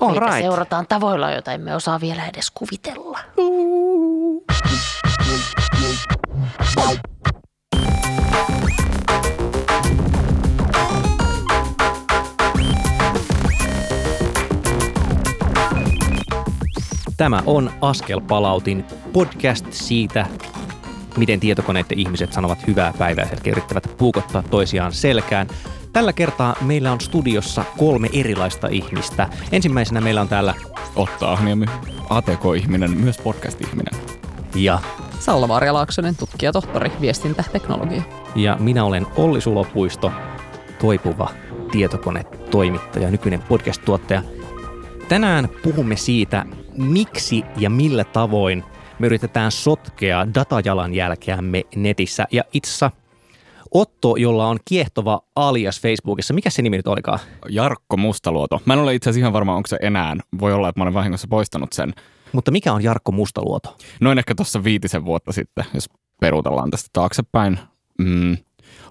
All Eli right. seurataan tavoilla, joita emme osaa vielä edes kuvitella. Tämä on Askel palautin podcast siitä, miten tietokoneet ja ihmiset sanovat hyvää päivää, selkeä yrittävät puukottaa toisiaan selkään. Tällä kertaa meillä on studiossa kolme erilaista ihmistä. Ensimmäisenä meillä on täällä Otto Ahniemi, ATK-ihminen, myös podcast-ihminen. ja, Salla-Maria Laaksonen, tutkija, tohtori, viestintäteknologia. ja minä olen Olli Sulopuisto, toipuva tietokonetoimittaja, nykyinen podcast-tuottaja. Tänään puhumme siitä, miksi ja millä tavoin me yritetään sotkea datajalanjälkeämme netissä. Ja itse asiassa Otto, jolla on kiehtova alias Facebookissa, mikä se nimi nyt olikaan? Jarkko Mustaluoto. Mä en ole itse asiassa ihan varma, onko se enää. Voi olla, että mä olen vahingossa poistanut sen. Mutta mikä on Jarkko Mustaluoto? Noin ehkä tuossa viitisen vuotta sitten, jos peruutellaan tästä taaksepäin. Mm,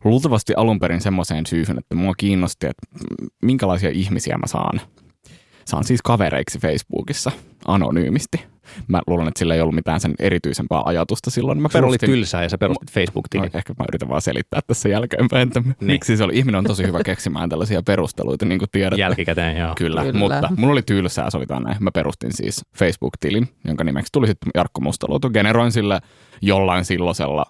luultavasti alun perin semmoiseen syyhyn, että mua kiinnosti, että minkälaisia ihmisiä mä saan. Saan siis kavereiksi Facebookissa anonyymisti. Mä luulen, että sillä ei ollut mitään sen erityisempää ajatusta silloin. Mä Sulla oli tylsää ja sä perustit No, Facebook-tilin. ehkä mä yritän vaan selittää tässä jälkeenpäin, että niin. miksi se oli. Ihminen on tosi hyvä keksimään tällaisia perusteluita, niin kuin tiedätte. Jälkikäteen, joo. Kyllä, Kyllä. mutta mulla oli tylsää, sovitaan näin. Mä perustin siis Facebook-tilin, jonka nimeksi tuli sitten Jarkko Mustaluoto. Generoin sille jollain silloisella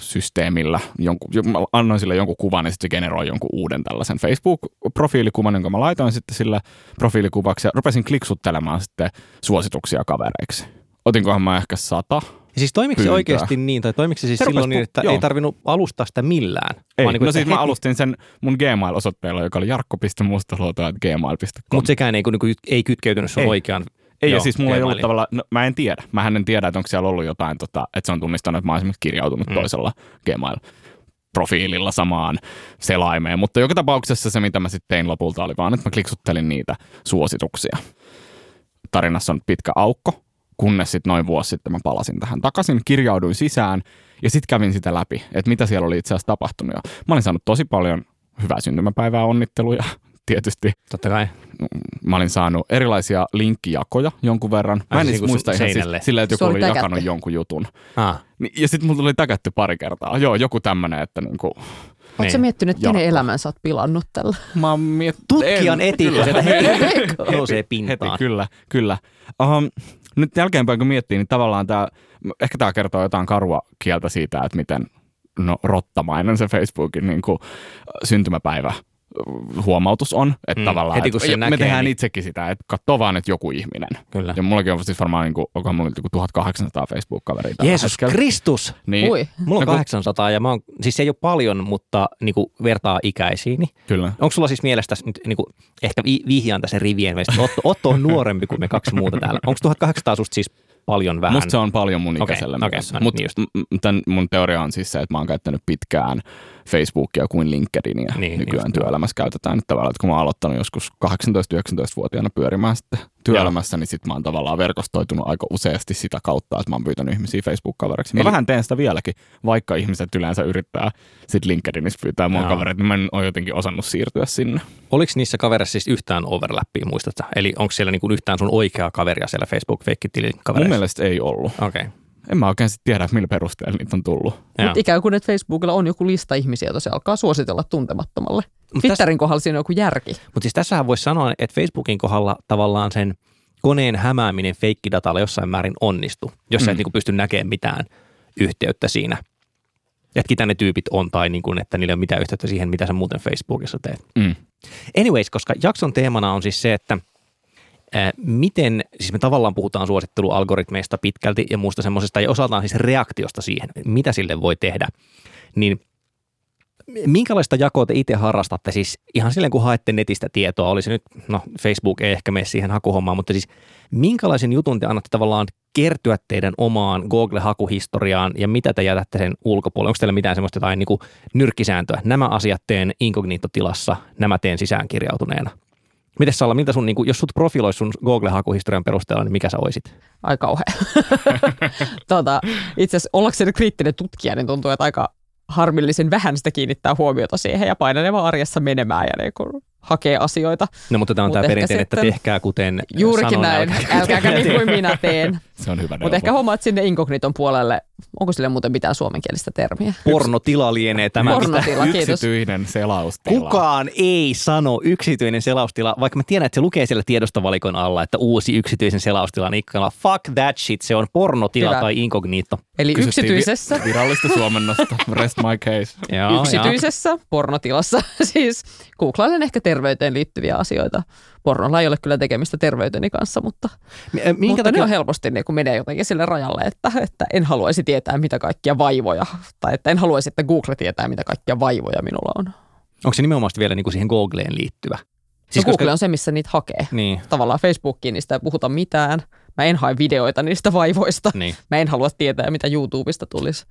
systeemillä, jonkun, jo- mä annoin sille jonkun kuvan ja sitten se generoi jonkun uuden tällaisen Facebook-profiilikuvan, jonka mä laitoin sitten sille profiilikuvaksi ja rupesin kliksuttelemaan sitten suosituksia kavereiksi. Otinkohan mä ehkä sata. Ja siis toimiko se oikeasti niin, tai toimiko se siis Se silloin niin, että joo. ei tarvinnut alustaa sitä millään? Ei, Vaan niin kuin, no siis mä heti- alustin sen mun Gmail-osoitteella, joka oli jarkko.mustaluoto.gmail.com. Mutta sekään ei, niin kuin, ei kytkeytynyt sun Ei. oikean Ei, joo, ja siis mulla ei ollut tavallaan, no, mä en tiedä. Mähän en tiedä, että onko siellä ollut jotain, tota, että se on tunnistanut, että mä oon esimerkiksi kirjautunut Mm. mm. toisella Gmail-profiililla samaan selaimeen. Mutta joka tapauksessa se, mitä mä sitten tein lopulta, oli vaan, että mä kliksuttelin niitä suosituksia. Tarinassa on pitkä aukko, kunnes sitten noin vuosi sitten mä palasin tähän takaisin, kirjauduin sisään ja sitten kävin sitä läpi, että mitä siellä oli itse asiassa tapahtunut. Ja mä olin saanut tosi paljon hyvää syntymäpäivää onnitteluja tietysti Totta kai. Mä olin saanut erilaisia linkkijakoja jonkun verran. Mä en siis siis niinku muista ihan siis sillä, että joku oli oli täkätty. jakanut jonkun jutun. Ah, Ja sitten mulla tuli täkätty pari kertaa. Joo, joku tämmönen, että niinku, Oletko Niin. sä miettinyt, että kenen elämän sä oot pilannut tällä? mä oon miet... tutkijan kyllä. sieltä heti nousee heti, pintaan. kyllä, kyllä. Um, nyt jälkeenpäin kun miettii, niin tavallaan tämä, ehkä tämä kertoo jotain karua kieltä siitä, että miten no, rottamainen se Facebookin niin kuin, syntymäpäivä huomautus on. Että Mm, tavallaan, heti kun että, sen ja näkee, me tehdään niin- itsekin sitä, että katsoo vaan, että joku ihminen. Kyllä. Ja mullakin on siis varmaan, niin kuin, onkohan mulla joku 1800 Facebook-kaveria Jeesus hetkellä. Kristus! Niin, Ui. Mulla on No kun- 800 ja mä oon, siis se ei ole paljon, mutta niin kuin vertaa ikäisiini. Kyllä. Onko sulla siis mielestä nyt niin kuin, ehkä vi- vihjaan tässä rivien välistä, Otto, Otto on nuorempi kuin me kaksi muuta täällä. Onko 1800 susta siis paljon vähän? Musta se on paljon mun ikäiselle okei, myös. no niin, Mutta just. tämän mun teoria on siis se, että mä oon käyttänyt pitkään Facebookia kuin LinkedInia Niin, nykyään työelämässä käytetään. Että tavallaan, että kun mä oon aloittanut joskus 18-19-vuotiaana pyörimään sitten työelämässä, niin sit mä oon tavallaan verkostoitunut aika useasti sitä kautta, että mä oon pyytänyt ihmisiä Facebook-kaveriksi. Mä Eli- vähän teen sitä vieläkin, vaikka ihmiset yleensä yrittää sit LinkedInissä pyytää mua Joo. kavereita, niin mä en ole jotenkin osannut siirtyä sinne. Oliko niissä kavereissa siis yhtään overlappia, muistatko? Eli onko siellä niin kuin yhtään sun oikeaa kaveria siellä Facebook-feikkitilin Mun kavereissa? mielestä ei ollut. Okei. Okay. En mä oikein sit tiedä, millä perusteella niitä on tullut. Mutta ikään kuin, että Facebookilla on joku lista ihmisiä, joita se alkaa suositella tuntemattomalle. Mut Twitterin kohdalla siinä on joku järki. Mutta siis tässähän voisi sanoa, että Facebookin kohdalla tavallaan sen koneen hämääminen feikkidatalla jossain määrin onnistu, jos sä et Mm. niinku pysty näkemään mitään yhteyttä siinä. Että ketä ne tyypit on tai niinku, että niillä ei ole mitään yhteyttä siihen, mitä sä muuten Facebookissa teet. Mm. Anyways, koska jakson teemana on siis se, että miten, siis me tavallaan puhutaan suosittelualgoritmeista pitkälti ja muusta semmoisesta, ja osaltaan siis reaktiosta siihen, mitä sille voi tehdä, niin minkälaista jakoa te itse harrastatte? Siis ihan silleen, kun haette netistä tietoa, oli se nyt, no Facebook ei ehkä mene siihen hakuhommaan, mutta siis minkälaisen jutun te annatte tavallaan kertyä teidän omaan Google-hakuhistoriaan ja mitä te jätätte sen ulkopuolelle? Onko teillä mitään semmoista jotain niin kuin nyrkkisääntöä? Nämä asiat teen inkognito-tilassa, nämä teen sisäänkirjautuneena. Miten Salla, miltä sun, niin kuin, jos sut profiloisi sun Google-hakuhistorian perusteella, niin mikä sä oisit? Ai kauhea. tota, itse asiassa ollakseni kriittinen tutkija, niin tuntuu, että aika harmillisen vähän sitä kiinnittää huomiota siihen ja painanee vaan arjessa menemään ja niin hakee asioita. No mutta tämä on Mut tämä perinteinen, että tehkää kuten Juurikin sanon, näin, älkääkä älkääkä niin kuin minä teen. Se on hyvä. Mutta ehkä huomaat sinne inkogniton puolelle, onko sille muuten mitään suomenkielistä termiä? Pornotila lienee tämä. Porno- mitä- Tila, kiitos. Yksityinen selaustila. Kukaan ei sano yksityinen selaustila, vaikka mä tiedän, että se lukee siellä tiedostovalikon alla, että uusi yksityisen selaustilan ikkuna. Fuck that shit, se on pornotila Hyvä. tai inkognito. Eli Kysyttiin vi- yksityisessä, Virallista suomennosta. Rest my case. Joo, yksityisessä pornotilassa, siis googlailen ehkä terveyteen liittyviä asioita. Pornolla ei ole kyllä tekemistä terveyteni kanssa, mutta, joo. Minkä mutta ne takia, on helposti niin kun menee jotenkin sille rajalle, että, että en haluaisi tietää mitä kaikkia vaivoja, tai että en haluaisi, että Google tietää mitä kaikkia vaivoja minulla on. onko se nimenomaan vielä niin kuin siihen Googleen liittyvä? Siis no Google on se, missä niitä hakee. Niin, Tavallaan Facebookiin niistä ei puhuta mitään. Mä en hae videoita niistä vaivoista. niin. Mä en halua tietää, mitä YouTubesta tulisi.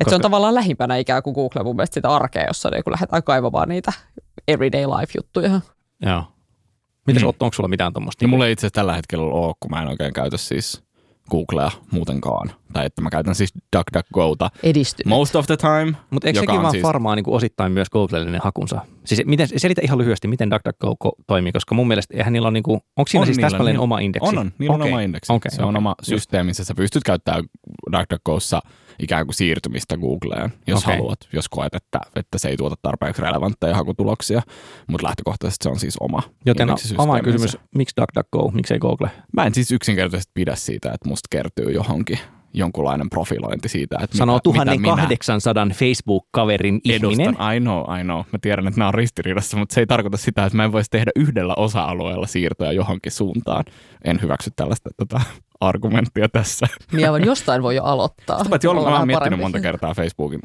Et se Koska- on tavallaan lähimpänä ikään kuin Google mun mielestä sitä arkea, jossa niin kun lähdetään kaivamaan niitä everyday life-juttuja. Joo. Mites Mm. Otto, onko sulla mitään tuommoista? No mulla ei itse tällä hetkellä ole, kun mä en oikein käytä siis Googlea muutenkaan. Tai että mä käytän siis DuckDuckGota Edistynyt. most of the time. Mutta eikö sekin on vaan siis- farmaa niin kuin osittain myös Googlelle ne hakunsa? Siis miten, selitä ihan lyhyesti, miten DuckDuckGo toimii, koska mun mielestä eihän niillä on, niin kuin, onko siinä On siis niillä, täsmälleen niillä- oma indeksi? On, on. Niillä Okei. on oma indeksi. Okei, se on okei. oma Just. systeemi, missä sä pystyt käyttämään DuckDuckGossa ikään kuin siirtymistä Googleen, jos Okei. haluat, jos koet, että, että se ei tuota tarpeeksi relevantteja hakutuloksia. Mutta lähtökohtaisesti se on siis oma Joten indeksisysteeminsä. avainkysymys, miksi DuckDuckGo, miksei Google? Mä en siis yksinkertaisesti pidä siitä, että musta kertyy johonkin jonkunlainen profilointi siitä, että Sanoo mitä, mitä minä 1800 Facebook-kaverin ihminen. edustan. I know, I know. Mä tiedän, että nämä on ristiriidassa, mutta se ei tarkoita sitä, että mä en voisi tehdä yhdellä osa-alueella siirtoja johonkin suuntaan. En hyväksy tällaista tota, argumenttia tässä. Niin aivan jostain voi jo aloittaa. Paitsi olen Olla mä oon miettinyt parempi. monta kertaa Facebookin,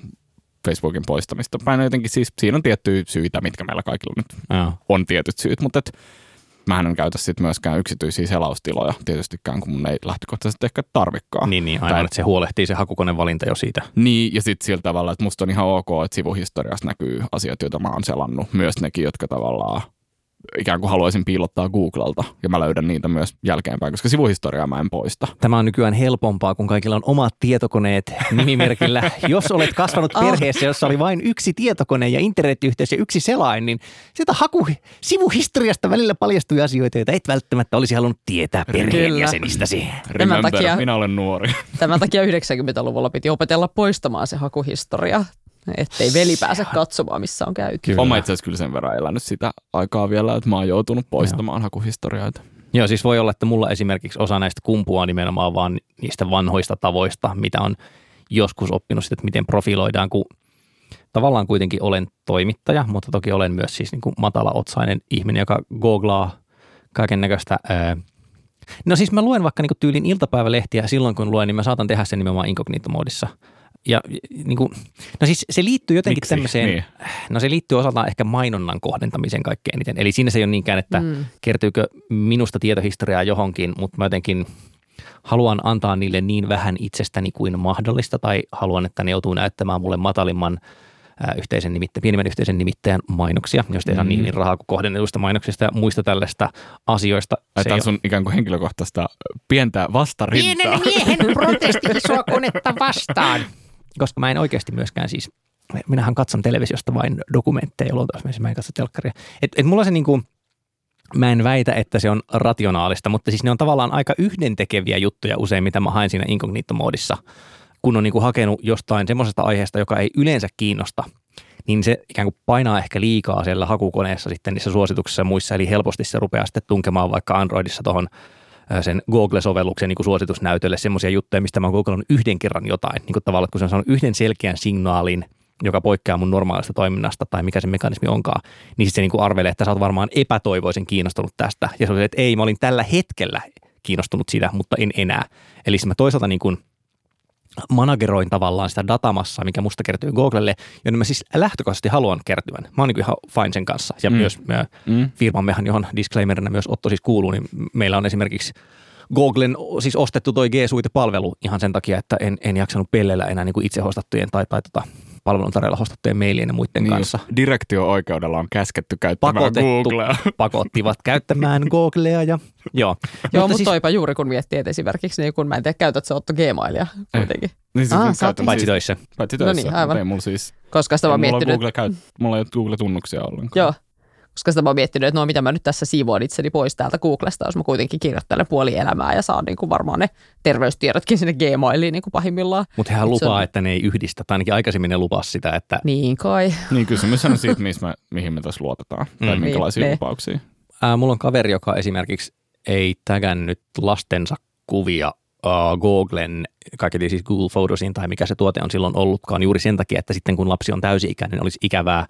Facebookin poistamista. Mä en jotenkin siis, siinä on tiettyjä syitä, mitkä meillä kaikilla nyt on tietyt syyt, mutta et, mähän en käytä sit myöskään yksityisiä selaustiloja tietystikään, kun mun ei lähtökohtaisesti ehkä tarvikaan. Niin, niin Tai- aivan, että se huolehtii se hakukonevalinta jo siitä. Niin, ja sitten sillä tavalla, että musta on ihan ok, että sivuhistoriassa näkyy asiat, joita mä oon selannut. Myös nekin, jotka tavallaan ikään kuin haluaisin piilottaa Googlelta, ja mä löydän niitä myös jälkeenpäin, koska sivuhistoriaa mä en poista. Tämä on nykyään helpompaa, kun kaikilla on omat tietokoneet nimimerkillä. Jos olet kasvanut Ah. perheessä, jossa oli vain yksi tietokone ja internetyhteys ja yksi selain, niin sieltä haku sivuhistoriasta välillä paljastui asioita, joita et välttämättä olisi halunnut tietää perheenjäsenistäsi. Remember, takia- minä olen nuori. Tämän takia 90-luvulla piti opetella poistamaan se hakuhistoria, ettei veli pääse katsomaan, missä on käyty. Kyllä. Olen mä itse asiassa kyllä sen verran elänyt sitä aikaa vielä, että mä oon joutunut poistamaan hakuhistorioita. Joo, siis voi olla, että mulla esimerkiksi osa näistä kumpuaa nimenomaan vaan niistä vanhoista tavoista, mitä on joskus oppinut sitten, että miten profiloidaan, kun tavallaan kuitenkin olen toimittaja, mutta toki olen myös siis niin kuin matalaotsainen ihminen, joka googlaa kaiken näköistä. No siis mä luen vaikka niin kuin tyylin iltapäivälehtiä silloin kun luen, niin mä saatan tehdä sen nimenomaan inkognito-moodissa. Ja niin kuin, no siis se liittyy jotenkin Miksi? tämmöiseen, Niin. no se liittyy osaltaan ehkä mainonnan kohdentamiseen kaikkein eniten. Eli siinä se ei ole niinkään, että Mm. kertyykö minusta tietohistoriaa johonkin, mutta mä jotenkin haluan antaa niille niin vähän itsestäni kuin mahdollista tai haluan, että ne joutuu näyttämään mulle matalimman ää, yhteisen nimittäjän, pienimmän yhteisen nimittäjän mainoksia, jos ei saa Mm. niin rahaa kuin kohdennetuista mainoksista ja muista tällaista asioista. Ai, Tämä on sun ikään kuin henkilökohtaista pientä vastarintaa. miehen protesti isoa konetta vastaan. Koska mä en oikeasti myöskään siis, minähän katson televisiosta vain dokumentteja luultavasti, mä en katso telkkaria. Et, et mulla se niinku, mä en väitä, että se on rationaalista, mutta siis ne on tavallaan aika yhdentekeviä juttuja usein, mitä mä haen siinä inkognito-moodissa, kun on niinku hakenut jostain semmoisesta aiheesta, joka ei yleensä kiinnosta, niin se ikään kuin painaa ehkä liikaa siellä hakukoneessa sitten niissä suosituksissa ja muissa, eli helposti se rupeaa sitten tunkemaan vaikka Androidissa tuohon sen Google-sovelluksen niin suositusnäytölle semmoisia juttuja, mistä mä oon googlannut yhden kerran jotain. Niin kuin tavallaan, kun se on saanut yhden selkeän signaalin, joka poikkeaa mun normaalista toiminnasta tai mikä se mekanismi onkaan, niin sit se niin arvelee, että sä oot varmaan epätoivoisen kiinnostunut tästä. Ja se oli, että ei, mä olin tällä hetkellä kiinnostunut siitä, mutta en enää. Eli mä toisaalta niin kuin manageroin tavallaan sitä datamassaa, mikä musta kertyy Googlelle, jonne mä siis lähtökohtaisesti haluan kertyvän. Mä oon niin ihan fine sen kanssa. Ja mm. myös mm. firmammehan, johon disclaimerina myös Otto siis kuuluu, niin meillä on esimerkiksi Googlen siis ostettu toi G Suite-palvelu ihan sen takia, että en, en jaksanut pellellä enää niin kuin itse hostattujen tai, tai tota, palveluntarjolla hostattujen mailien ja muiden niin, kanssa. Direktio-oikeudella on käsketty käyttämään Pakotettu, Googlea. Pakottivat käyttämään Googlea ja joo. joo, mutta siis, toipa juuri kun miettii, että esimerkiksi niin kun mä en tiedä, käytät sä Otto Gmailia kuitenkin. Niin, siis ah, paitsi siis, töissä. Paitsi töissä. No niin, aivan. Ei mulla siis, Koska sitä mä miettinyt. Google käy, mulla ei ole Google-tunnuksia ollenkaan. Joo, koska sitä mä oon miettinyt, että no mitä mä nyt tässä siivoan itseni pois täältä Googlesta, jos mä kuitenkin kirjoittelen puoli elämää ja saan niin kuin varmaan ne terveystiedotkin sinne Gmailiin niin kuin pahimmillaan. Mutta hehän lupaa, on... että ne ei yhdistä, tai ainakin aikaisemmin ne lupaa sitä, että... Niin kai. Niin kysymys on siitä, missä mihin me tässä luotetaan, tai mm. minkälaisia niin, lupauksia. Ää, mulla on kaveri, joka esimerkiksi ei tägännyt lastensa kuvia uh, Googlen, kaiketi siis Google Photosin tai mikä se tuote on silloin ollutkaan juuri sen takia, että sitten kun lapsi on täysi-ikäinen, niin olisi ikävää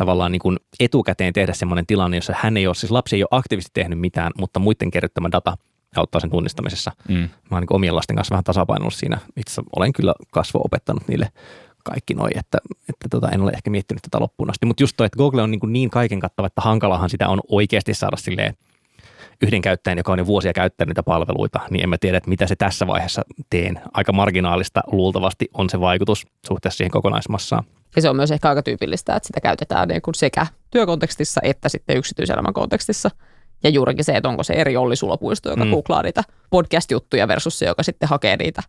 tavallaan niin kuin etukäteen tehdä semmoinen tilanne, jossa hän ei ole, siis lapsi ei ole aktiivisesti tehnyt mitään, mutta muiden kerryttämä data auttaa sen tunnistamisessa. Mm. Mä oon niin omien lasten kanssa vähän tasapainolla siinä. Itse olen kyllä kasvo opettanut niille kaikki noi, että, että tota, en ole ehkä miettinyt tätä loppuun asti. Mutta just toi, että Google on niin, kuin niin kaiken kattava, että hankalahan sitä on oikeasti saada silleen yhden käyttäjän, joka on jo vuosia käyttänyt niitä palveluita, niin en mä tiedä, että mitä se tässä vaiheessa teen. Aika marginaalista luultavasti on se vaikutus suhteessa siihen kokonaismassaan. Ja se on myös ehkä aika tyypillistä, että sitä käytetään niin kuin sekä työkontekstissa että sitten yksityiselämän kontekstissa. Ja juurikin se, että onko se eri Olli Sulapuisto, joka mm. googlaa niitä podcast-juttuja versus se, joka sitten hakee niitä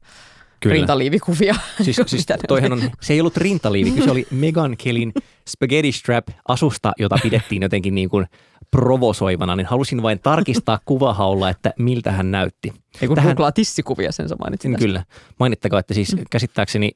Kyllä. rintaliivikuvia. Siis, siis toihan on, se ei ollut rintaliivi, se oli Megan Kellin spaghetti strap asusta, jota pidettiin jotenkin niin kuin provosoivana, niin halusin vain tarkistaa kuvahaulla, että miltä hän näytti. Ei kun Tähän, googlaa tissikuvia, sen sä mainitsin Kyllä. Mainittakaa, että siis mm. käsittääkseni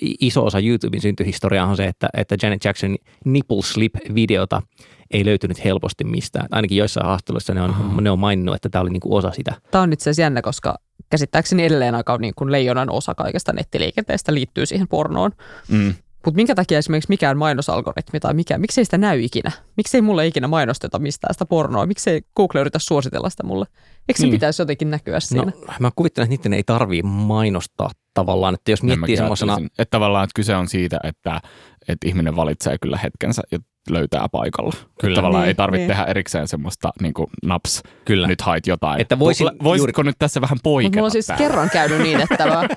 iso osa YouTuben syntyhistoriaa on se, että, että Janet Jackson nipple slip-videota ei löytynyt helposti mistään. Ainakin joissain haastatteluissa ne on, oh. ne on maininnut, että tämä oli niinku osa sitä. Tämä on itse asiassa jännä, koska käsittääkseni edelleen aika niin kuin leijonan osa kaikesta nettiliikenteestä liittyy siihen pornoon. Mm. Mutta minkä takia esimerkiksi mikään mainosalgoritmi tai mikä, miksei sitä näy ikinä? Miksei mulle ikinä mainosteta mistään sitä pornoa? Miksei Google yritä suositella sitä mulle? Eikö se niin. pitäisi jotenkin näkyä siinä? No, mä kuvittelen, että niiden ei tarvii mainostaa tavallaan, että jos miettii semmoisena... Että tavallaan että kyse on siitä, että, että ihminen valitsee kyllä hetkensä ja löytää paikalla. Kyllä. Tavallaan niin, ei tarvitse niin. tehdä erikseen semmoista niin kuin, naps, kyllä. nyt hait jotain. Että voisin, Voisitko juuri... nyt tässä vähän poiketa? Mulla on siis täällä? kerran käynyt niin, että mä,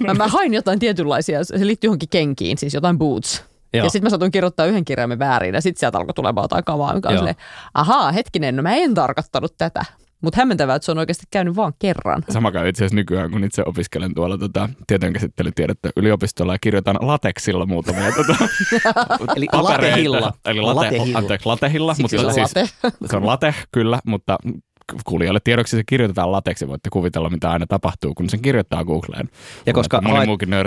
mä, mä hain jotain tietynlaisia, se liittyy johonkin kenkiin, siis jotain boots. Joo. Ja sitten mä satuin kirjoittaa yhden kirjaimen väärin ja sitten sieltä alkoi tulemaan jotain kamaa, mikä on silleen, ahaa, hetkinen, no mä en tarkoittanut tätä. Mutta hämmentävää, että se on oikeasti käynyt vain kerran. Sama käy itse asiassa nykyään, kun itse opiskelen tuolla tota, tietojenkäsittelytiedettä yliopistolla ja kirjoitan lateksilla muutamia tota, Eli latehilla. Eli late, latehilla. Anteeksi, latehilla. mutta se, siis, late. se on late, kyllä, mutta kuulijoille tiedoksi se kirjoitetaan lateksi, voitte kuvitella mitä aina tapahtuu, kun sen kirjoittaa Googleen. Ja koska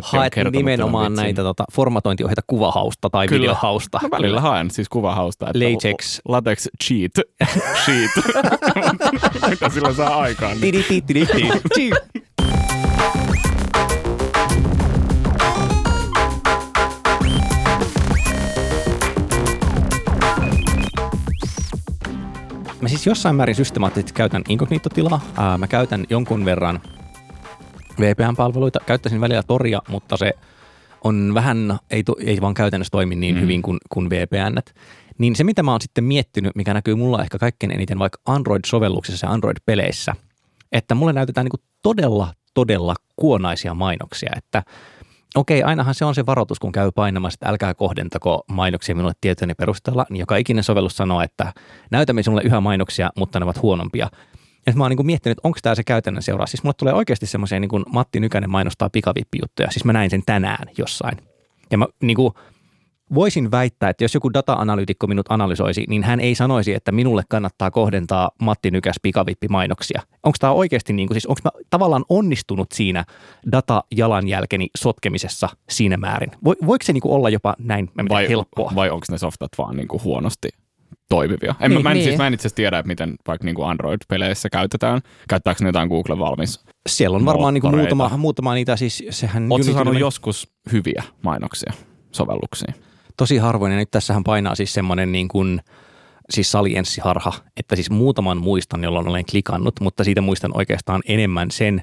haet, haet nimenomaan näitä tota, formatointiohjeita kuvahausta tai Kyllä. videohausta. No välillä haen siis kuvahausta. Että Latex. Latex cheat. Sheet. mitä sillä saa aikaan? Mä siis jossain määrin systemaattisesti käytän inkognito-tilaa. Ää, mä käytän jonkun verran VPN-palveluita. Käyttäisin välillä Toria, mutta se on vähän, ei, to, ei vaan käytännössä toimi niin mm. hyvin kuin, kuin VPN. Niin se, mitä mä oon sitten miettinyt, mikä näkyy mulla ehkä kaikkein eniten vaikka Android-sovelluksissa ja Android-peleissä, että mulle näytetään niin todella, todella kuonaisia mainoksia, että – okei, ainahan se on se varoitus, kun käy painamassa, että älkää kohdentako mainoksia minulle tietojeni perusteella, niin joka ikinen sovellus sanoo, että näytämme sinulle yhä mainoksia, mutta ne ovat huonompia. Ja mä oon niin miettinyt, onko tämä se käytännön seura. Siis mulle tulee oikeasti semmoisia, niin kuin Matti Nykänen mainostaa pikavippijuttuja. Siis mä näin sen tänään jossain. Ja mä niin kuin, voisin väittää, että jos joku data-analyytikko minut analysoisi, niin hän ei sanoisi, että minulle kannattaa kohdentaa Matti Nykäs pikavippimainoksia. Onko tämä oikeasti, niin kuin, siis onko mä tavallaan onnistunut siinä data-jalanjälkeni sotkemisessa siinä määrin? Voiko se niin kuin olla jopa näin vai, helppoa? Vai onko ne softat vaan niin kuin huonosti toimivia. En, niin, mä, en, niin. siis, mä en itse asiassa tiedä, että miten vaikka niin kuin Android-peleissä käytetään. Käyttääkö ne jotain Google valmis? Siellä on varmaan niin kuin muutama, muutama niitä, siis sehän... Oletko saanut joskus hyviä mainoksia sovelluksiin? Tosi harvoin, ja nyt tässähän painaa siis semmoinen niin kuin, siis salienssiharha, että siis muutaman muistan, jolloin olen klikannut, mutta siitä muistan oikeastaan enemmän sen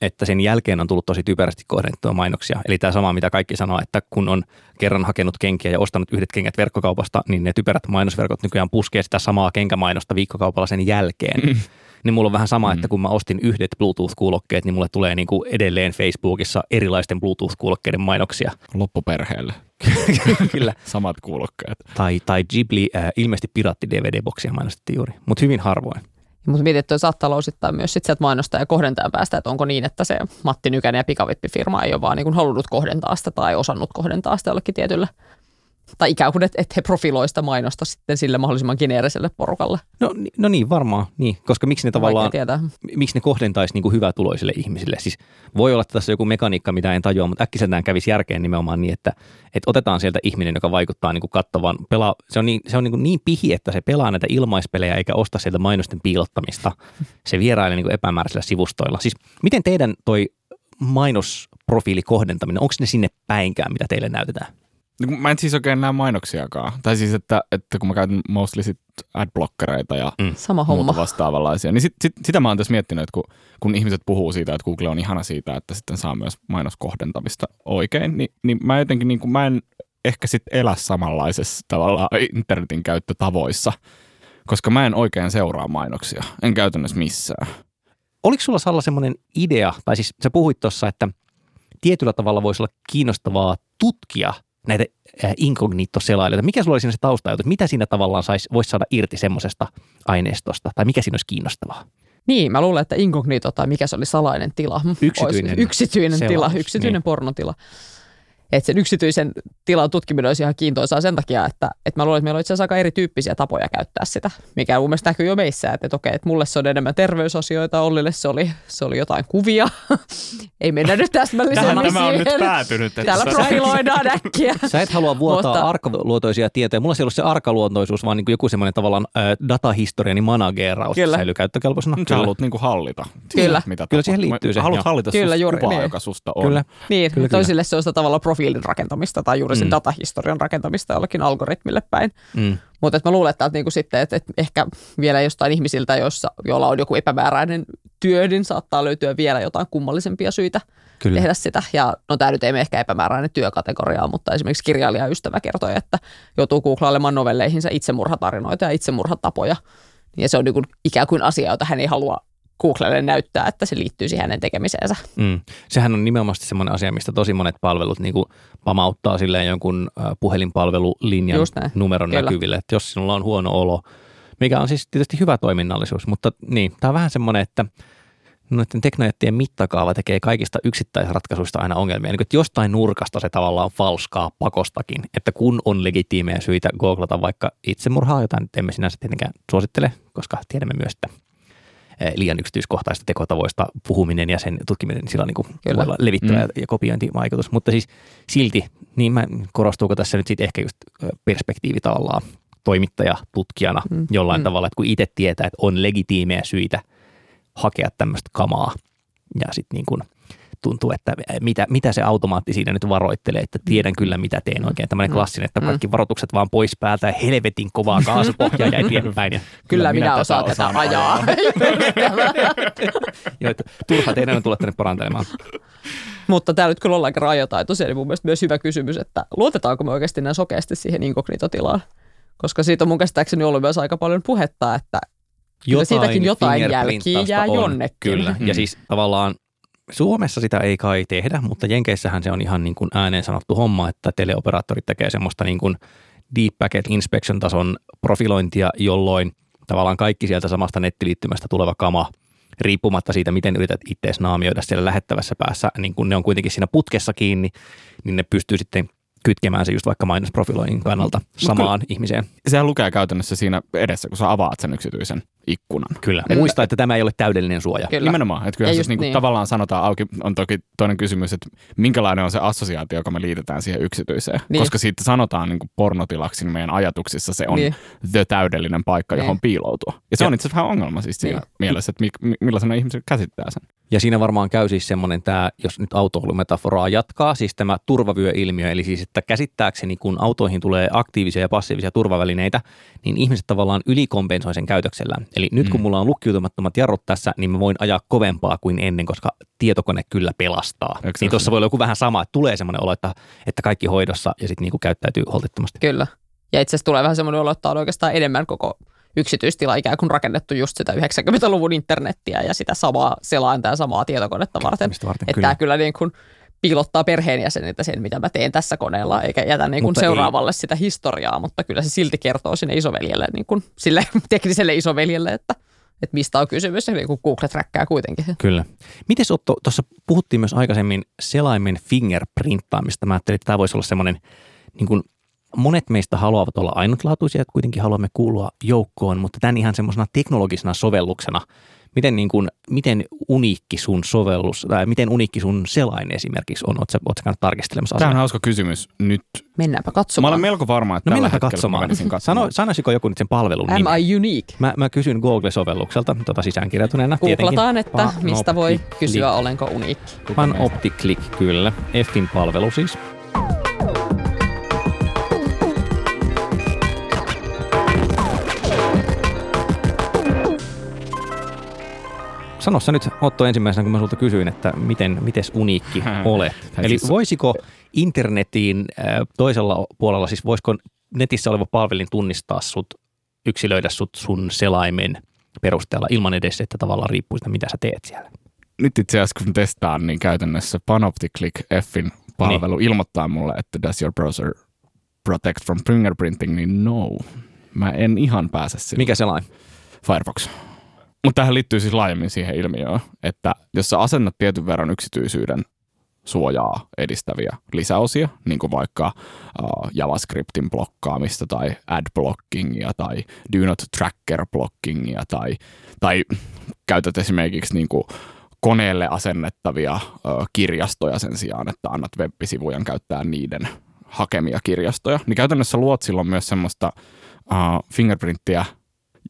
että sen jälkeen on tullut tosi typerästi kohdennettua mainoksia. Eli tämä sama, mitä kaikki sanoo, että kun on kerran hakenut kenkiä ja ostanut yhdet kengät verkkokaupasta, niin ne typerät mainosverkot nykyään puskee sitä samaa kenkämainosta viikkokaupalla sen jälkeen. Mm. Niin mulla on vähän sama, että kun mä ostin yhdet Bluetooth-kuulokkeet, niin mulle tulee niin kuin edelleen Facebookissa erilaisten Bluetooth-kuulokkeiden mainoksia. Loppuperheelle. Kyllä. Samat kuulokkeet. Tai, tai Ghibli äh, ilmeisesti piraatti DVD-boksia mainostettiin juuri, mutta hyvin harvoin. Mutta mietin, että saattaa olla osittain myös sit sieltä mainostaa ja kohdentajan päästä, että onko niin, että se Matti Nykänen ja pikavippifirma ei ole vaan niin halunnut kohdentaa sitä tai osannut kohdentaa sitä jollekin tietyllä tai ikään kuin, että, että he profiloista mainosta sitten sille mahdollisimman geneeriselle porukalle. No, no niin, varmaan niin, koska miksi ne tavallaan, miksi ne kohdentaisi niin hyvää tuloisille ihmisille. Siis voi olla, että tässä joku mekaniikka, mitä en tajua, mutta äkkiseltään kävisi järkeen nimenomaan niin, että, että otetaan sieltä ihminen, joka vaikuttaa niin kattavan, pelaa, se on, niin, se on niin, niin pihi, että se pelaa näitä ilmaispelejä eikä osta sieltä mainosten piilottamista. Se vierailee niin epämääräisillä sivustoilla. Siis miten teidän toi mainosprofiili kohdentaminen, onko ne sinne päinkään, mitä teille näytetään? No mä en siis oikein näe mainoksiakaan. Tai siis, että, että kun mä käytän mostly sit adblockereita ja mm. Sama homma. vastaavanlaisia, niin sit, sit, sitä mä oon tässä miettinyt, että kun, kun ihmiset puhuu siitä, että Google on ihana siitä, että sitten saa myös mainoskohdentamista oikein, niin, niin mä jotenkin niin kuin, mä en ehkä sitten elä samanlaisessa tavalla internetin käyttötavoissa, koska mä en oikein seuraa mainoksia, en käytännössä missään. Oliko sulla Salla semmoinen idea, tai siis sä puhuit tuossa, että tietyllä tavalla voisi olla kiinnostavaa tutkia – näitä inkognito-selailijoita. Mikä sulla oli siinä se taustajutus? Mitä siinä tavallaan sais, voisi saada irti semmoisesta aineistosta? Tai mikä siinä olisi kiinnostavaa? Niin, mä luulen, että inkognito tai mikä se oli salainen tila. Yksityinen. yksityinen tila, yksityinen niin. pornotila että sen yksityisen tilan tutkiminen olisi ihan kiintoisaa sen takia, että, että mä luulen, että meillä on itse asiassa aika erityyppisiä tapoja käyttää sitä, mikä mun mielestä näkyy jo meissä, että, että okei, että mulle se on enemmän terveysasioita, Ollille se oli, se oli jotain kuvia. Ei mennä nyt täsmällisemmin Tähän tämä on nyt päätynyt. Että Täällä profiloidaan äkkiä. Sä et halua vuotaa Mutta... arkaluontoisia tietoja. Mulla ei ollut se arkaluontoisuus, vaan niin kuin joku semmoinen tavallaan äh, datahistoriani manageeraus Kyllä. säilyy käyttökelpoisena. Sä haluat niin kuin hallita. Kyllä. Mitä Kyllä siihen liittyy se. Haluat hallita Kyllä, juuri, kuvaa, niin. joka susta on. Kyllä. Niin, kyllä, toisille se on sitä tavalla profiilin rakentamista tai juuri sen mm. datahistorian rakentamista jollekin algoritmille päin. Mm. Mutta mä luulen, että, niinku sitten, että, että ehkä vielä jostain ihmisiltä, joissa, joilla on joku epämääräinen työ, niin saattaa löytyä vielä jotain kummallisempia syitä Kyllä. tehdä sitä. Ja no tämä nyt ei ehkä epämääräinen työkategoria, mutta esimerkiksi kirjailijaystävä kertoi, että joutuu googlailemaan novelleihinsa itsemurhatarinoita ja itsemurhatapoja. Ja se on niin kuin ikään kuin asia, jota hän ei halua Googlelle näyttää, että se liittyy siihen hänen tekemiseensä. Mm. Sehän on nimenomaan semmoinen asia, mistä tosi monet palvelut niin kuin pamauttaa silleen jonkun puhelinpalvelulinjan numeron Kyllä. näkyville, että jos sinulla on huono olo, mikä on siis tietysti hyvä toiminnallisuus, mutta niin, tämä on vähän semmoinen, että noiden teknojättien mittakaava tekee kaikista yksittäisratkaisuista aina ongelmia. Niin, että jostain nurkasta se tavallaan falskaa pakostakin, että kun on legitiimejä syitä googlata vaikka itsemurhaa, jota nyt emme sinänsä tietenkään suosittele, koska tiedämme myös, että liian yksityiskohtaista tekotavoista puhuminen ja sen tutkiminen, niin sillä on niin kuin voi olla levittävä mm. ja kopiointivaikutus. Mutta siis silti, niin mä, korostuuko tässä nyt sitten ehkä just perspektiivi tavallaan toimittaja, tutkijana mm. jollain mm. tavalla, että kun itse tietää, että on legitiimejä syitä hakea tämmöistä kamaa ja sitten niin kuin – tuntuu, että mitä, mitä se automaatti siinä nyt varoittelee, että tiedän kyllä mitä teen oikein. Tämmöinen mm. klassinen, että kaikki varoitukset vaan pois päältä ja helvetin kovaa kaasupohjaa ja eteenpäin. Ja kyllä, kyllä minä, minä osaan tätä ajaa. Joo, että turha teidän on tulla tänne parantelemaan. Mutta tämä nyt kyllä ollaan kerran ajotaitoisia, niin mun mielestä myös hyvä kysymys, että luotetaanko me oikeasti näin sokeasti siihen inkognitotilaan? Koska siitä on mun käsittääkseni ollut myös aika paljon puhetta, että jotain siitäkin jotain jälkiä jää on, jonnekin. Kyllä, ja siis tavallaan Suomessa sitä ei kai tehdä, mutta Jenkeissähän se on ihan niin kuin ääneen sanottu homma, että teleoperaattorit tekee semmoista niin kuin deep packet inspection tason profilointia, jolloin tavallaan kaikki sieltä samasta nettiliittymästä tuleva kama, riippumatta siitä, miten yrität itseäsi naamioida siellä lähettävässä päässä, niin kun ne on kuitenkin siinä putkessa kiinni, niin ne pystyy sitten kytkemään se just vaikka mainosprofiloinnin kannalta samaan Kyllä. ihmiseen. Sehän lukee käytännössä siinä edessä, kun sä avaat sen yksityisen ikkunan. Kyllä. Et, Muista, että tämä ei ole täydellinen suoja. Kyllä. Nimenomaan. Että kyllä se niin niin. tavallaan sanotaan auki, on toki toinen kysymys, että minkälainen on se assosiaatio, joka me liitetään siihen yksityiseen. Niin. Koska siitä sanotaan niin kuin pornotilaksi, niin meidän ajatuksissa se on niin. the täydellinen paikka, niin. johon piiloutua. Ja se ja. on itse asiassa vähän ongelma siis siinä niin. mielessä, että mi- millaisena ihmiset käsittää sen. Ja siinä varmaan käy siis semmoinen tämä, jos nyt autoilumetaforaa jatkaa, siis tämä turvavyöilmiö, eli siis, että käsittääkseni kun autoihin tulee aktiivisia ja passiivisia turvavälineitä, niin ihmiset tavallaan ylikompensoi sen käytöksellään. Eli nyt kun Mm. mulla on lukkiutumattomat jarrut tässä, niin mä voin ajaa kovempaa kuin ennen, koska tietokone kyllä pelastaa. Eikö Niin tuossa voi olla joku vähän sama, että tulee semmoinen olo, että, että kaikki hoidossa ja sitten niinku käyttäytyy holtittomasti. Kyllä. Ja itse asiassa tulee vähän semmoinen olo, että on oikeastaan enemmän koko yksityistila ikään kuin rakennettu just sitä 90-luvun internettiä ja sitä samaa selainta ja samaa tietokonetta varten. Varten, Että kyllä. tämä kyllä niin kuin piilottaa perheenjäseniltä sen, mitä mä teen tässä koneella, eikä jätä niin kuin Mutta ei- seuraavalle sitä historiaa, mutta kyllä se silti kertoo sinne isoveljelle, niin kuin sille tekniselle isoveljelle, että, että mistä on kysymys, ja niin kuin Google träkkää kuitenkin. Kyllä. Miten Otto, tuossa puhuttiin myös aikaisemmin selaimen fingerprinttaamista. Mä ajattelin, että tämä voisi olla semmoinen, niin kuin monet meistä haluavat olla ainutlaatuisia, että kuitenkin haluamme kuulua joukkoon, mutta tämän ihan semmoisena teknologisena sovelluksena, miten, niin kuin, miten uniikki sun sovellus, tai miten uniikki sun selain esimerkiksi on, ootko sä, ootko sä käynyt tarkistelemassa Tämä on hauska kysymys nyt. Mennäänpä Mä katsomaan. olen melko varma, että No tällä hetkellä katsomaan. Mä katsomaan. Sano, sanoisiko joku nyt sen palvelun Am nimen? I unique? Mä, mä kysyn Google-sovellukselta tuota sisäänkirjautuneena. Googlataan, että mistä voi kysyä, olenko uniikki. Panoptic Click, kyllä. Effin palvelu siis. Sano sä nyt Otto ensimmäisenä, kun mä sulta kysyin, että miten mites uniikki olet. Eli siis- voisiko internetin äh, toisella puolella, siis voisiko netissä oleva palvelin tunnistaa sut, yksilöidä sut sun selaimen perusteella ilman edes, että tavallaan riippuu siitä, mitä sä teet siellä? Nyt itse asiassa kun testaan, niin käytännössä Panoptic Click Fin palvelu Niin. ilmoittaa mulle, että does your browser protect from fingerprinting, niin no. Mä en ihan pääse sille. Mikä selain? Firefox. Mutta tähän liittyy siis laajemmin siihen ilmiöön, että jos sä asennat tietyn verran yksityisyyden suojaa edistäviä lisäosia, niin kuin vaikka uh, JavaScriptin blokkaamista tai ad-blockingia tai do not tracker blockingia tai, tai käytät esimerkiksi niin kuin koneelle asennettavia uh, kirjastoja sen sijaan, että annat web-sivujen käyttää niiden hakemia kirjastoja, niin käytännössä luot silloin myös semmoista uh, fingerprinttiä,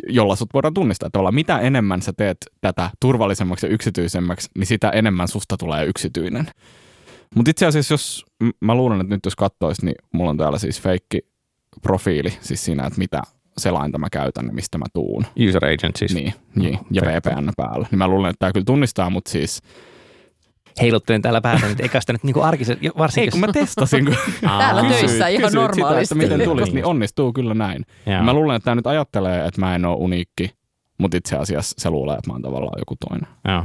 jolla sut voidaan tunnistaa. Että mitä enemmän sä teet tätä turvallisemmaksi ja yksityisemmäksi, niin sitä enemmän susta tulee yksityinen. Mutta itse asiassa, jos mä luulen, että nyt jos katsois, niin mulla on täällä siis feikki profiili, siis siinä, että mitä selainta mä käytän ja mistä mä tuun. User agent siis. Niin, niin, ja VPN päällä. Niin mä luulen, että tämä kyllä tunnistaa, mutta siis... Heiluttelen täällä päätä nyt, eikä sitä nyt niinku arkisen, varsinkin Ei, kun mä testasin, kun Täällä Aa. töissä ihan kysyit normaalisti. Sitä, että miten tulisi, Niin. niin onnistuu kyllä näin. Joo. Mä luulen, että tämä nyt ajattelee, että mä en ole uniikki, mutta itse asiassa se luulee, että mä oon tavallaan joku toinen. Joo.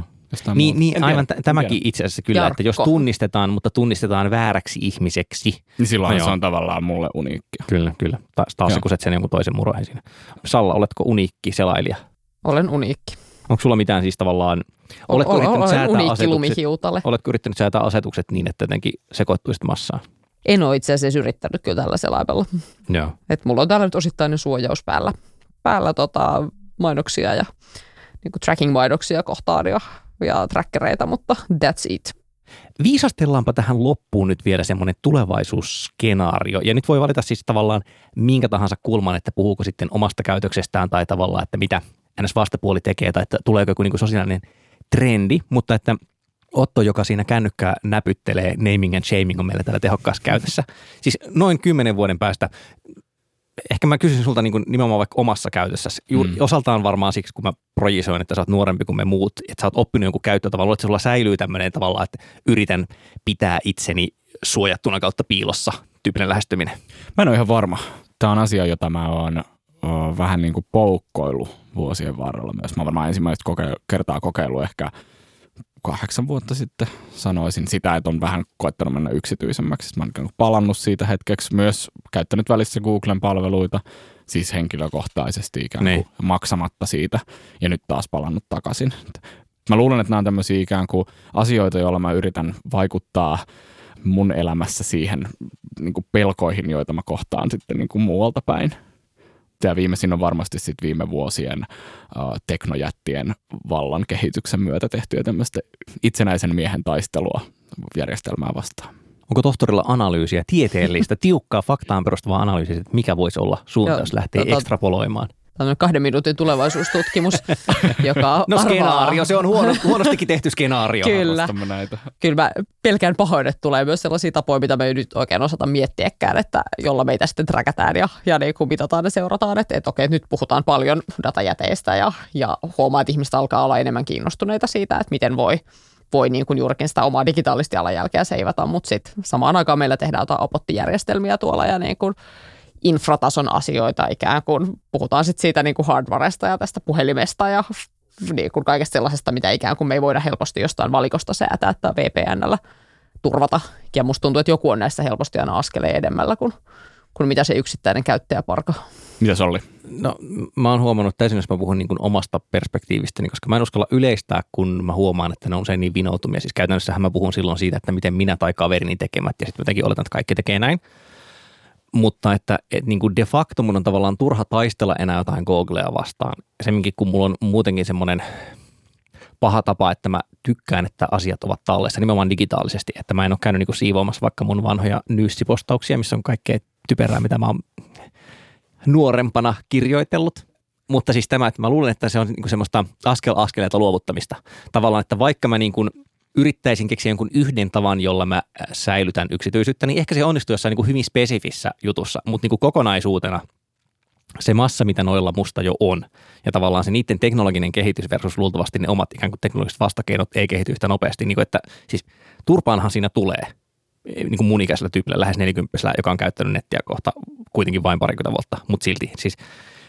Niin, niin En aivan tiedä, tämäkin tiedä. itse asiassa kyllä, että jos Jarkko. tunnistetaan, mutta tunnistetaan vääräksi ihmiseksi. Niin silloin No se on tavallaan mulle uniikki. Kyllä, kyllä. Taas, taas kuset sen jonkun toisen murheen siinä. Salla, oletko uniikki selailija? Olen uniikki. Onko sulla mitään siis tavallaan, oletko Ol- yrittänyt olen säätää asetukset, oletko yrittänyt säätää asetukset niin, että jotenkin sekoittuisit massaan? En ole itse asiassa yrittänyt kyllä tällä selaimella. Joo. Et mulla on täällä nyt osittainen suojaus päällä, päällä tota, mainoksia ja niin tracking-mainoksia kohtaan ja, ja trackereita, mutta that's it. Viisastellaanpa tähän loppuun nyt vielä semmoinen tulevaisuusskenaario. Ja nyt voi valita siis tavallaan minkä tahansa kulman, että puhuuko sitten omasta käytöksestään tai tavallaan, että mitä ns. vastapuoli tekee tai että tuleeko joku niin sosiaalinen trendi, mutta että Otto, joka siinä kännykkää näpyttelee, naming and shaming on meillä täällä tehokkaassa käytössä. Siis noin kymmenen vuoden päästä, ehkä mä kysyn sulta niin kuin nimenomaan vaikka omassa käytössä. Juuri Mm. osaltaan varmaan siksi, kun mä projisoin, että sä oot nuorempi kuin me muut, että sä oot oppinut jonkun käyttötavan, että sulla säilyy tämmöinen tavalla, että yritän pitää itseni suojattuna kautta piilossa tyyppinen lähestyminen. Mä en ole ihan varma. Tämä on asia, jota mä oon vähän niin kuin poukkoillut vuosien varrella myös. Mä varmaan ensimmäistä koke- kertaa kokeillut ehkä kahdeksan vuotta sitten sanoisin sitä, että on vähän koettanut mennä yksityisemmäksi. Mä oon kuin palannut siitä hetkeksi myös käyttänyt välissä Googlen palveluita, siis henkilökohtaisesti ikään kuin Niin. maksamatta siitä ja nyt taas palannut takaisin. Mä luulen, että nämä on tämmöisiä ikään kuin asioita, joilla mä yritän vaikuttaa mun elämässä siihen niin kuin pelkoihin, joita mä kohtaan sitten niin kuin muualta päin. Ja viimeisin on varmasti sit viime vuosien uh, teknojättien vallan kehityksen myötä tehtyä tämmöistä itsenäisen miehen taistelua järjestelmää vastaan. Onko tohtorilla analyysiä, tieteellistä, tiukkaa faktaan perustuvaa analyysiä, että mikä voisi olla suunta, jos lähtee tota- ekstrapoloimaan? Tämmöinen kahden minuutin tulevaisuustutkimus, joka No arvaa- skenaario, se on huono, huonostikin tehty skenaario. Kyllä. Näitä. Kyllä mä pelkään pahoin, että tulee myös sellaisia tapoja, mitä me ei nyt oikein osata miettiäkään, että jolla meitä sitten träkätään ja, ja niin kuin mitataan ja seurataan, että, että okei, nyt puhutaan paljon datajäteistä ja, ja huomaa, että ihmiset alkaa olla enemmän kiinnostuneita siitä, että miten voi, voi niin kuin juurikin sitä omaa digitaalista jalanjälkeä seivata, mutta sitten samaan aikaan meillä tehdään jotain opottijärjestelmiä tuolla ja niin kuin infratason asioita ikään kuin. Puhutaan sitten siitä niin kuin hardwaresta ja tästä puhelimesta ja niin kuin kaikesta sellaisesta, mitä ikään kuin me ei voida helposti jostain valikosta säätää tai VPNllä turvata. Ja musta tuntuu, että joku on näissä helposti aina askeleen edemmällä kuin, kuin mitä se yksittäinen käyttäjäparka. Mitä se oli? No mä oon huomannut täysin, jos mä puhun niin kuin omasta perspektiivistäni, koska mä en uskalla yleistää, kun mä huomaan, että ne on usein niin vinoutumia. Siis käytännössähän mä puhun silloin siitä, että miten minä tai kaverini tekemät ja sitten jotenkin oletan, että kaikki tekee näin. Mutta että et niin kuin de facto mun on tavallaan turha taistella enää jotain Googlea vastaan. Semminkin kun mulla on muutenkin semmoinen paha tapa, että mä tykkään, että asiat ovat tallessa nimenomaan digitaalisesti. Että mä en ole käynyt niin kuin siivoamassa vaikka mun vanhoja nyyssipostauksia, missä on kaikkea typerää, mitä mä oon nuorempana kirjoitellut. Mutta siis tämä, että mä luulen, että se on niin semmoista askel askeleita luovuttamista. Tavallaan, että vaikka mä niin kuin yrittäisin keksiä jonkun yhden tavan, jolla mä äh, säilytän yksityisyyttä, niin ehkä se onnistuu jossain niin kuin hyvin spesifissä jutussa. Mutta niin kuin kokonaisuutena se massa, mitä noilla musta jo on, ja tavallaan se niiden teknologinen kehitys versus luultavasti ne omat ikään kuin teknologiset vastakeinot ei kehity yhtä nopeasti. Niin kuin, että siis turpaanhan siinä tulee niin kuin mun ikäisellä tyypillä, lähes 40 joka on käyttänyt nettiä kohta kuitenkin vain parikymmentä vuotta, mutta silti siis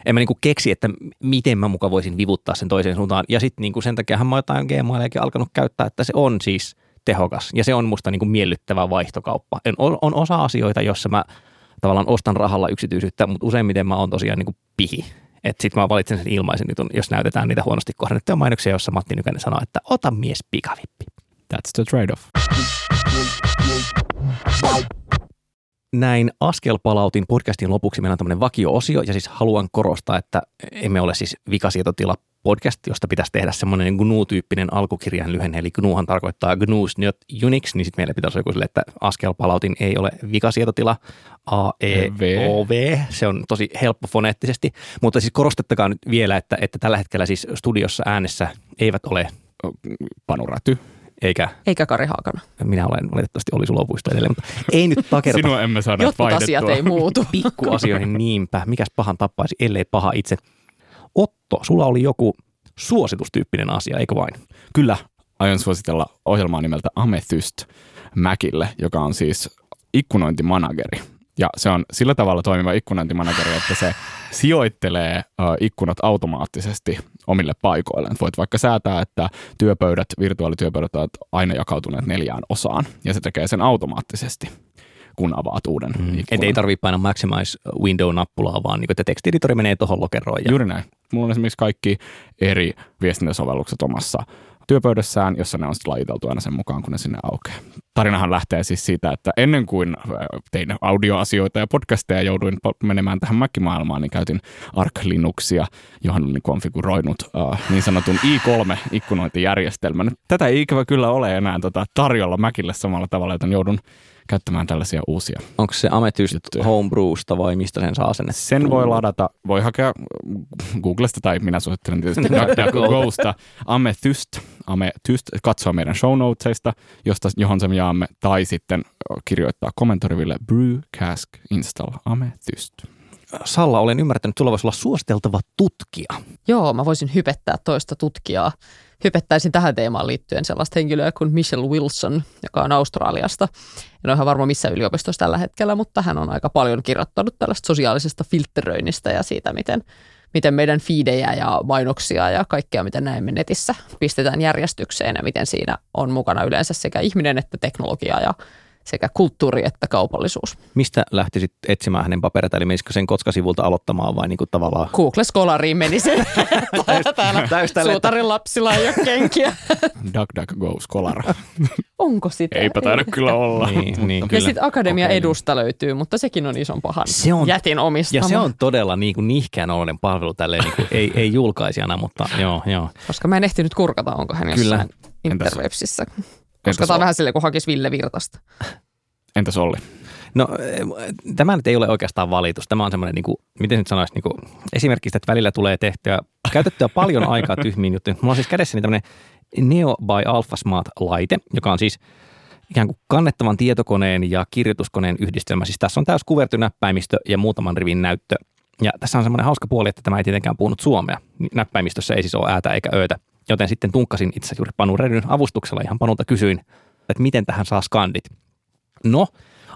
en mä niin kuin keksi, että miten mä muka voisin vivuttaa sen toiseen suuntaan. Ja sitten niin kuin sen takia mä jotain Gmaileakin alkanut käyttää, että se on siis tehokas ja se on musta niin kuin miellyttävä vaihtokauppa. En, on, on osa asioita, jossa mä tavallaan ostan rahalla yksityisyyttä, mutta useimmiten mä oon tosiaan niin kuin pihi. Että sit mä valitsen sen ilmaisen jutun, jos näytetään niitä huonosti kohdennettuja mainoksia, jossa Matti Nykänen sanoo, että ota mies pikavippi. That's the trade-off. Näin askelpalautin podcastin lopuksi. Meillä on tämmöinen vakio-osio ja siis haluan korostaa, että emme ole siis vikasietotila podcast, josta pitäisi tehdä semmoinen GNU-tyyppinen alkukirjan lyhenne, eli GNUhan tarkoittaa GNU's not Unix, niin sitten meillä pitäisi joku sille, että askelpalautin ei ole vikasietotila, A-E-O-V, se on tosi helppo foneettisesti, mutta siis korostettakaa nyt vielä, että, että tällä hetkellä siis studiossa äänessä eivät ole Panu. Eikä Eikä Kari Haakana. minä olen valitettavasti oli Sulopuisto edelleen, mutta ei nyt takerta Sinua emme saa Jotkut vaihdettua. asiat ei muutu. pikkuasioihin niinpä. Mikäs pahan tappaisi, ellei paha itse. Otto, sulla oli joku suositustyyppinen asia, eikö vain? Kyllä, aion suositella ohjelmaa nimeltä Amethyst Macille, joka on siis ikkunointimanageri. Ja se on sillä tavalla toimiva ikkunointimanageri, että se sijoittelee ikkunat automaattisesti omille paikoilleen. Voit vaikka säätää, että työpöydät, virtuaalityöpöydät ovat aina jakautuneet neljään osaan, ja se tekee sen automaattisesti, kun avaat uuden mm. ikkunan. Et ei tarvitse painaa Maximize Window-nappulaa, vaan niin, että tekstieditori menee tuohon lokeroon. Ja Juuri näin. Mulla on esimerkiksi kaikki eri viestintäsovellukset omassa työpöydässään, jossa ne on sitten lajiteltu aina sen mukaan, kun ne sinne aukeaa. Tarinahan lähtee siis siitä, että ennen kuin äh, tein audioasioita ja podcasteja ja jouduin menemään tähän Mac-maailmaan, niin käytin Arc Linuxia, johon olin konfiguroinut uh, niin sanotun i3-ikkunointijärjestelmän. Tätä ei ikävä kyllä ole enää tota, tarjolla Macille samalla tavalla, joten joudun käyttämään tällaisia uusia onko se Amethyst Juttuja. Homebrewsta vai mistä sen saa sen? Sen voi ladata, voi hakea Googlesta tai minä suosittelen tietysti DuckDuckGosta Amethyst, Amethyst, katsoa meidän show notesista, josta, johon sen jaamme, tai sitten kirjoittaa kommentoriville Brew Cask Install Amethyst. Salla, olen ymmärtänyt, sulla voisi olla suositeltava tutkija. Joo, mä voisin hypettää toista tutkijaa. Hypettäisin tähän teemaan liittyen sellaista henkilöä kuin Michelle Wilson, joka on Australiasta. En ole ihan varma missä yliopistossa tällä hetkellä, mutta hän on aika paljon kirjoittanut tällaista sosiaalisesta filtteröinnistä ja siitä, miten, miten meidän fiidejä ja mainoksia ja kaikkea, mitä näemme netissä, pistetään järjestykseen ja miten siinä on mukana yleensä sekä ihminen että teknologia ja sekä kulttuuri että kaupallisuus. Mistä lähtisit etsimään hänen papereita, eli menisikö sen kotskasivulta aloittamaan vai niin kuin tavallaan? Google Scholariin meni se. Täällä täys suutarin lapsilla ei ole kenkiä. DuckDuckGo Scholar. Onko sitä? Eipä taida kyllä olla. Niin, niin, Ja kyllä. sitten Akatemia Kokeilin. edusta löytyy, mutta sekin on ison pahan Se on- jätin omistama. Ja se on todella niin kuin nihkeän oloinen palvelu tälleen, niin kuin, ei, ei julkaisijana, mutta joo, joo. Koska mä en ehtinyt kurkata, onko hän Kyllä. jossain interwebsissä. Koska Entäs tämä on vähän silleen, kun hakisi Ville Virtasta. Entäs Olli? No tämä nyt ei ole oikeastaan valitus. Tämä on semmoinen, niin kuin, miten nyt sanoisi, niin kuin, esimerkiksi, että välillä tulee tehtyä, käytettyä paljon aikaa tyhmiin juttuihin. Mulla on siis kädessäni tämmöinen Neo by AlphaSmart-laite, joka on siis ikään kuin kannettavan tietokoneen ja kirjoituskoneen yhdistelmä. Siis tässä on täys näppäimistö ja muutaman rivin näyttö. Ja tässä on semmoinen hauska puoli, että tämä ei tietenkään puhunut suomea. Näppäimistössä ei siis ole äätä eikä öötä. Joten sitten tunkkasin itse juuri Panu Redyn avustuksella ihan Panulta kysyin, että miten tähän saa skandit. No,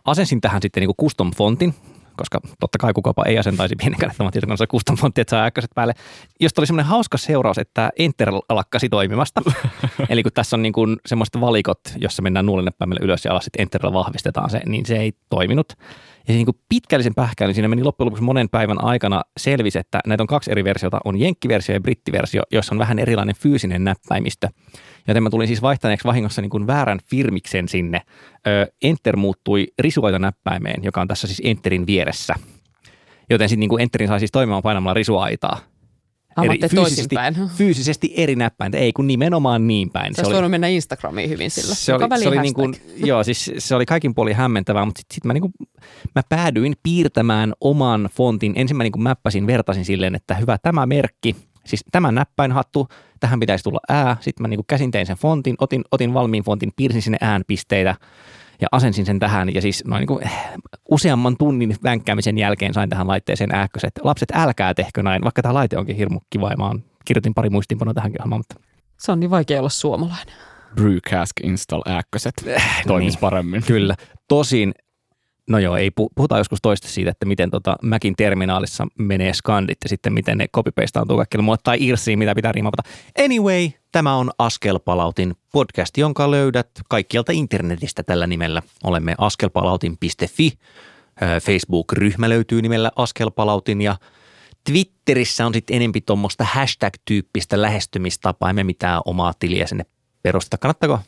asensin tähän sitten niin kuin custom fontin, koska totta kai kukapa ei asentaisi pienen kannettavan tietokoneessa custom fontti, että saa äkköset päälle. Josta oli semmoinen hauska seuraus, että Enter lakkasi toimimasta. Eli kun tässä on niin kuin semmoiset valikot, jossa mennään nuolinäppäimellä ylös ja alas, sitten Enterillä vahvistetaan se, niin se ei toiminut. Ja niin kuin pitkällisen pähkäilyn siinä meni loppujen lopuksi monen päivän aikana selvisi, että näitä on kaksi eri versiota, on jenkkiversio ja brittiversio, jossa on vähän erilainen fyysinen näppäimistö. Joten mä tulin siis vaihtaneeksi vahingossa niin kuin väärän firmiksen sinne. Ö, Enter muuttui risuaita näppäimeen, joka on tässä siis Enterin vieressä. Joten sitten niin Enterin sai siis toimimaan painamalla risuaitaa. Eri, fyysisesti, fyysisesti eri näppäintä, ei kun nimenomaan niin päin. Se, se olisi mennä Instagramiin hyvin sillä. Se oli, se oli niin kuin, joo, siis se oli kaikin puolin hämmentävää, mutta sitten sit mä, niin kuin, mä päädyin piirtämään oman fontin. Ensin mä niin kuin mäppäsin, vertasin silleen, että hyvä tämä merkki, siis tämä näppäinhattu, tähän pitäisi tulla ää. Sitten mä niin kuin käsin tein sen fontin, otin, otin valmiin fontin, piirsin sinne äänpisteitä ja asensin sen tähän. Ja siis noin niin kuin, useamman tunnin vänkkäämisen jälkeen sain tähän laitteeseen ääkköset. Lapset, älkää tehkö näin, vaikka tämä laite onkin hirmu kiva ja mä oon, kirjoitin pari muistiinpanoa tähänkin ohjelmaan. Mutta... Se on niin vaikea olla suomalainen. Brewcask install ääkköset toimis niin, paremmin. Kyllä. Tosin No joo, ei puhutaan joskus toista siitä, että miten tota Macin terminaalissa menee skandit ja sitten miten ne copypastaantuu kaikille muulle tai irsiin, mitä pitää riimata. Anyway, tämä on Askelpalautin podcast, jonka löydät kaikkialta internetistä tällä nimellä. Olemme askelpalautin.fi. Facebook-ryhmä löytyy nimellä Askelpalautin ja Twitterissä on sitten enempi tuommoista hashtag-tyyppistä lähestymistapaa, emme mitään omaa tiliä sinne perusteta. Kannattaako?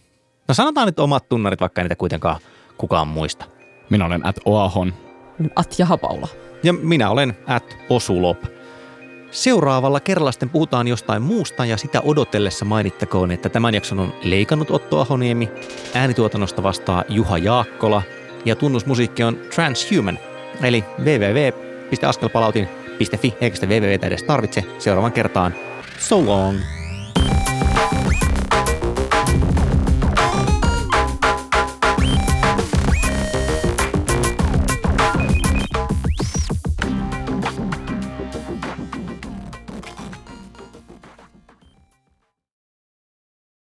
No sanotaan nyt omat tunnarit, vaikka niitä kuitenkaan kukaan muista. Minä olen at Oahon. At Jahapaula. Ja minä olen at Osulop. Seuraavalla kerralla sitten puhutaan jostain muusta ja sitä odotellessa mainittakoon, että tämän jakson on leikannut Otto Ahoniemi, äänituotannosta vastaa Juha Jaakkola ja tunnusmusiikki on Transhuman, eli www.askelpalautin.fi, eikä sitä www edes tarvitse. Seuraavan kertaan. So long!